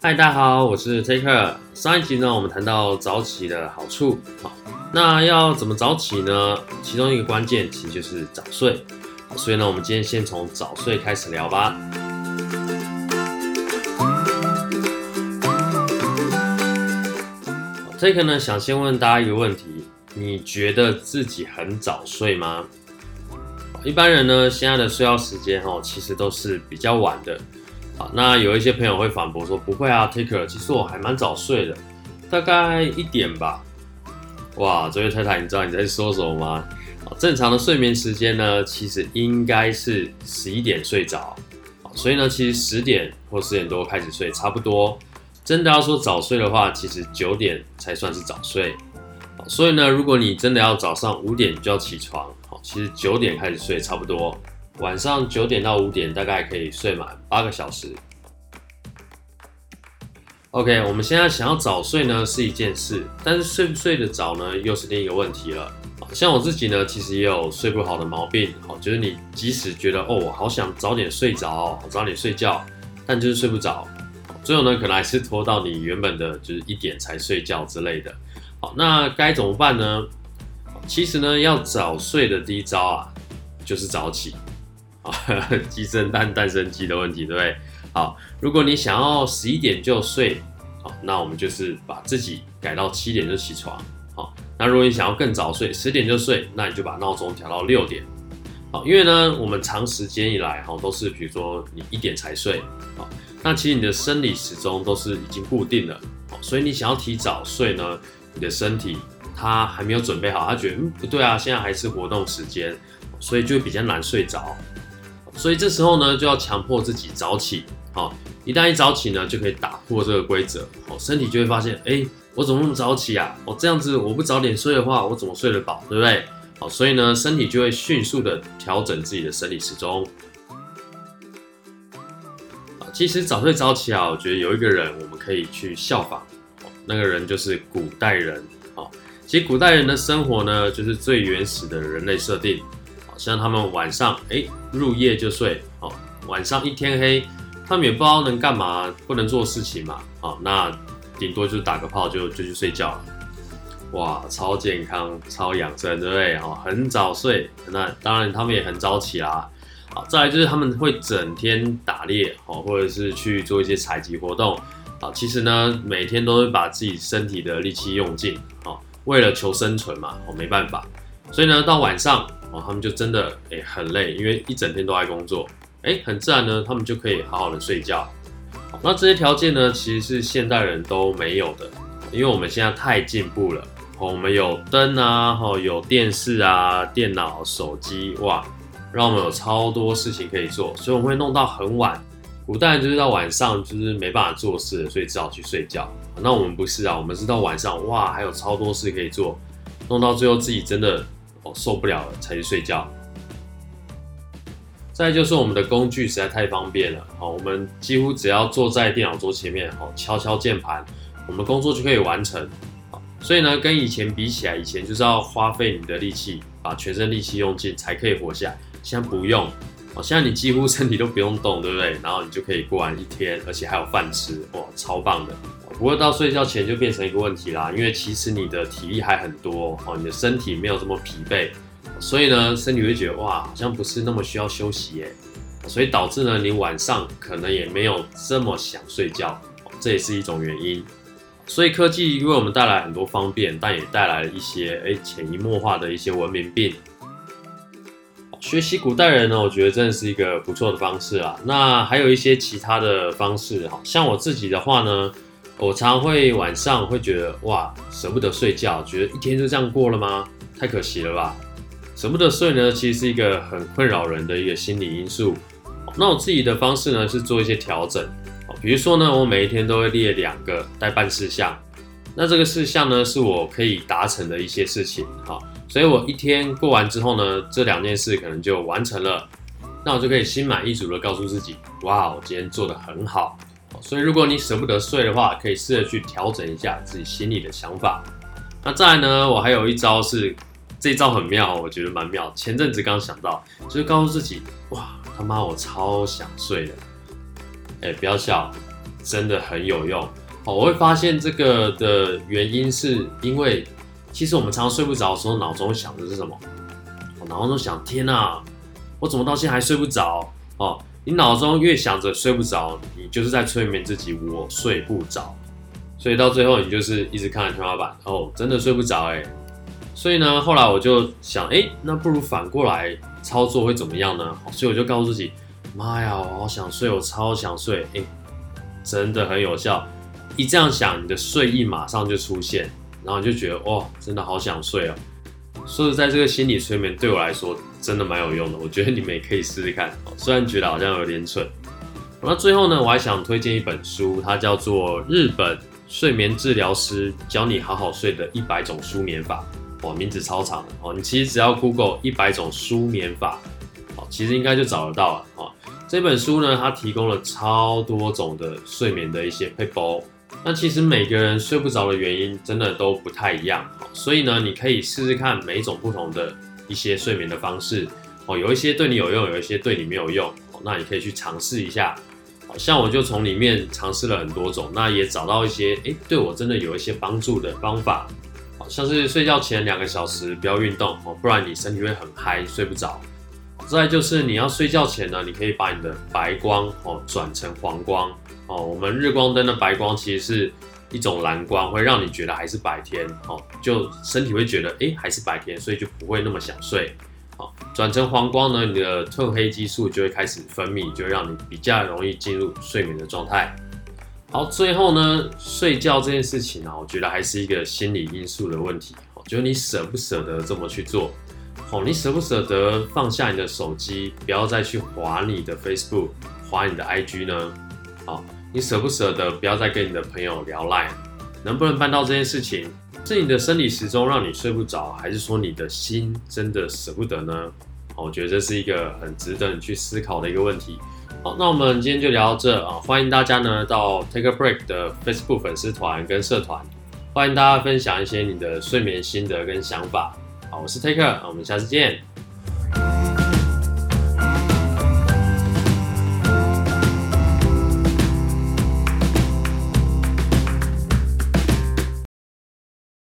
嗨，大家好，我是 Taker。上一集呢，我们谈到早起的好处。好，那要怎么早起呢？其中一个关键其实就是早睡。所以呢，我们今天先从早睡开始聊吧。Taker 呢，想先问大家一个问题：你觉得自己很早睡吗？一般人呢，现在的睡觉时间哈，其实都是比较晚的。好，那有一些朋友会反驳说：“不会啊，Taker，其实我还蛮早睡的，大概一点吧。”哇，这位太太，你知道你在说什么吗？正常的睡眠时间呢，其实应该是十一点睡着。所以呢，其实十点或十点多开始睡差不多。真的要说早睡的话，其实九点才算是早睡。所以呢，如果你真的要早上五点就要起床，其实九点开始睡差不多。晚上九点到五点，大概可以睡满八个小时。OK，我们现在想要早睡呢是一件事，但是睡不睡得早呢又是另一个问题了。像我自己呢，其实也有睡不好的毛病。好，就是你即使觉得哦，我好想早点睡着，早点睡觉，但就是睡不着。最后呢，可能还是拖到你原本的就是一点才睡觉之类的。好，那该怎么办呢？其实呢，要早睡的第一招啊，就是早起。啊 鸡生蛋，蛋生鸡的问题，对不对？好，如果你想要十一点就睡，好，那我们就是把自己改到七点就起床。好，那如果你想要更早睡，十点就睡，那你就把闹钟调到六点。好，因为呢，我们长时间以来哈都是，比如说你一点才睡，好，那其实你的生理时钟都是已经固定了，好，所以你想要提早睡呢，你的身体它还没有准备好，它觉得嗯不对啊，现在还是活动时间，所以就比较难睡着。所以这时候呢，就要强迫自己早起，好，一旦一早起呢，就可以打破这个规则，好，身体就会发现，哎，我怎么那么早起啊？我这样子，我不早点睡的话，我怎么睡得饱，对不对？好，所以呢，身体就会迅速的调整自己的生理时钟。其实早睡早起啊，我觉得有一个人我们可以去效仿，那个人就是古代人，好，其实古代人的生活呢，就是最原始的人类设定。像他们晚上哎、入夜就睡，哦，晚上一天黑，他们也不知道能干嘛，不能做事情嘛，哦，那顶多就是打个炮就就去睡觉了，哇，超健康，超养生，对不对？哦，很早睡，那当然他们也很早起啦，好，再来就是他们会整天打猎，哦，或者是去做一些采集活动，啊，其实呢，每天都会把自己身体的力气用尽，哦，为了求生存嘛，哦，没办法，所以呢，到晚上。哦，他们就真的诶很累，因为一整天都在工作，诶很自然呢，他们就可以好好的睡觉。那这些条件呢，其实是现代人都没有的，因为我们现在太进步了。我们有灯啊，哈，有电视啊，电脑、手机，哇，让我们有超多事情可以做，所以我们会弄到很晚。古代人就是到晚上就是没办法做事，所以只好去睡觉。那我们不是啊，我们是到晚上，哇，还有超多事可以做，弄到最后自己真的。受不了了才去睡觉。再就是我们的工具实在太方便了，好，我们几乎只要坐在电脑桌前面，好，敲敲键盘，我们工作就可以完成。所以呢，跟以前比起来，以前就是要花费你的力气，把全身力气用尽才可以活下来。现在不用，好，现在你几乎身体都不用动，对不对？然后你就可以过完一天，而且还有饭吃，哇，超棒的。不过到睡觉前就变成一个问题啦，因为其实你的体力还很多哦，你的身体没有这么疲惫，所以呢，身体会觉得哇，好像不是那么需要休息耶，所以导致呢，你晚上可能也没有这么想睡觉，这也是一种原因。所以科技为我们带来很多方便，但也带来了一些诶潜移默化的一些文明病。学习古代人呢，我觉得真的是一个不错的方式啦。那还有一些其他的方式，哈，像我自己的话呢。我常会晚上会觉得哇，舍不得睡觉，觉得一天就这样过了吗？太可惜了吧！舍不得睡呢，其实是一个很困扰人的一个心理因素。那我自己的方式呢，是做一些调整。比如说呢，我每一天都会列两个待办事项。那这个事项呢，是我可以达成的一些事情。好，所以我一天过完之后呢，这两件事可能就完成了。那我就可以心满意足的告诉自己，哇，我今天做得很好。所以，如果你舍不得睡的话，可以试着去调整一下自己心里的想法。那再来呢，我还有一招是，这一招很妙，我觉得蛮妙。前阵子刚想到，就是告诉自己，哇，他妈，我超想睡的。哎，不要笑，真的很有用。哦，我会发现这个的原因是因为，其实我们常常睡不着的时候，脑中想的是什么？我脑中想：天哪，我怎么到现在还睡不着？哦，你脑中越想着睡不着，你就是在催眠自己，我睡不着。所以到最后，你就是一直看着天花板，哦，真的睡不着哎。所以呢，后来我就想，哎，那不如反过来操作会怎么样呢？所以我就告诉自己，妈呀，我好想睡，我超想睡，哎，真的很有效。一这样想，你的睡意马上就出现，然后你就觉得，哇，真的好想睡哦。说实在，这个心理催眠对我来说真的蛮有用的，我觉得你们也可以试试看。虽然觉得好像有点蠢。那最后呢，我还想推荐一本书，它叫做《日本睡眠治疗师教你好好睡的一百种舒眠法》。哇，名字超长的哦！你其实只要 Google 一百种舒眠法，哦，其实应该就找得到了哦。这本书呢，它提供了超多种的睡眠的一些撇步。那其实每个人睡不着的原因真的都不太一样，所以呢，你可以试试看每一种不同的一些睡眠的方式哦。有一些对你有用，有一些对你没有用，那你可以去尝试一下。像我就从里面尝试了很多种，那也找到一些诶，对我真的有一些帮助的方法。像是睡觉前两个小时不要运动哦，不然你身体会很嗨，睡不着。再就是你要睡觉前呢，你可以把你的白光哦转成黄光哦。我们日光灯的白光其实是一种蓝光，会让你觉得还是白天哦，就身体会觉得诶还是白天，所以就不会那么想睡。好，转成黄光呢，你的褪黑激素就会开始分泌，就会让你比较容易进入睡眠的状态。好，最后呢，睡觉这件事情呢、啊，我觉得还是一个心理因素的问题。哦，就是你舍不舍得这么去做？哦，你舍不舍得放下你的手机，不要再去划你的 Facebook，划你的 IG 呢？好，你舍不舍得不要再跟你的朋友聊 Line？能不能办到这件事情？是你的生理时钟让你睡不着，还是说你的心真的舍不得呢？我觉得这是一个很值得你去思考的一个问题。好，那我们今天就聊到这啊！欢迎大家呢到 Take a Break 的 Facebook 粉丝团跟社团，欢迎大家分享一些你的睡眠心得跟想法。好，我是 Take，我们下次见。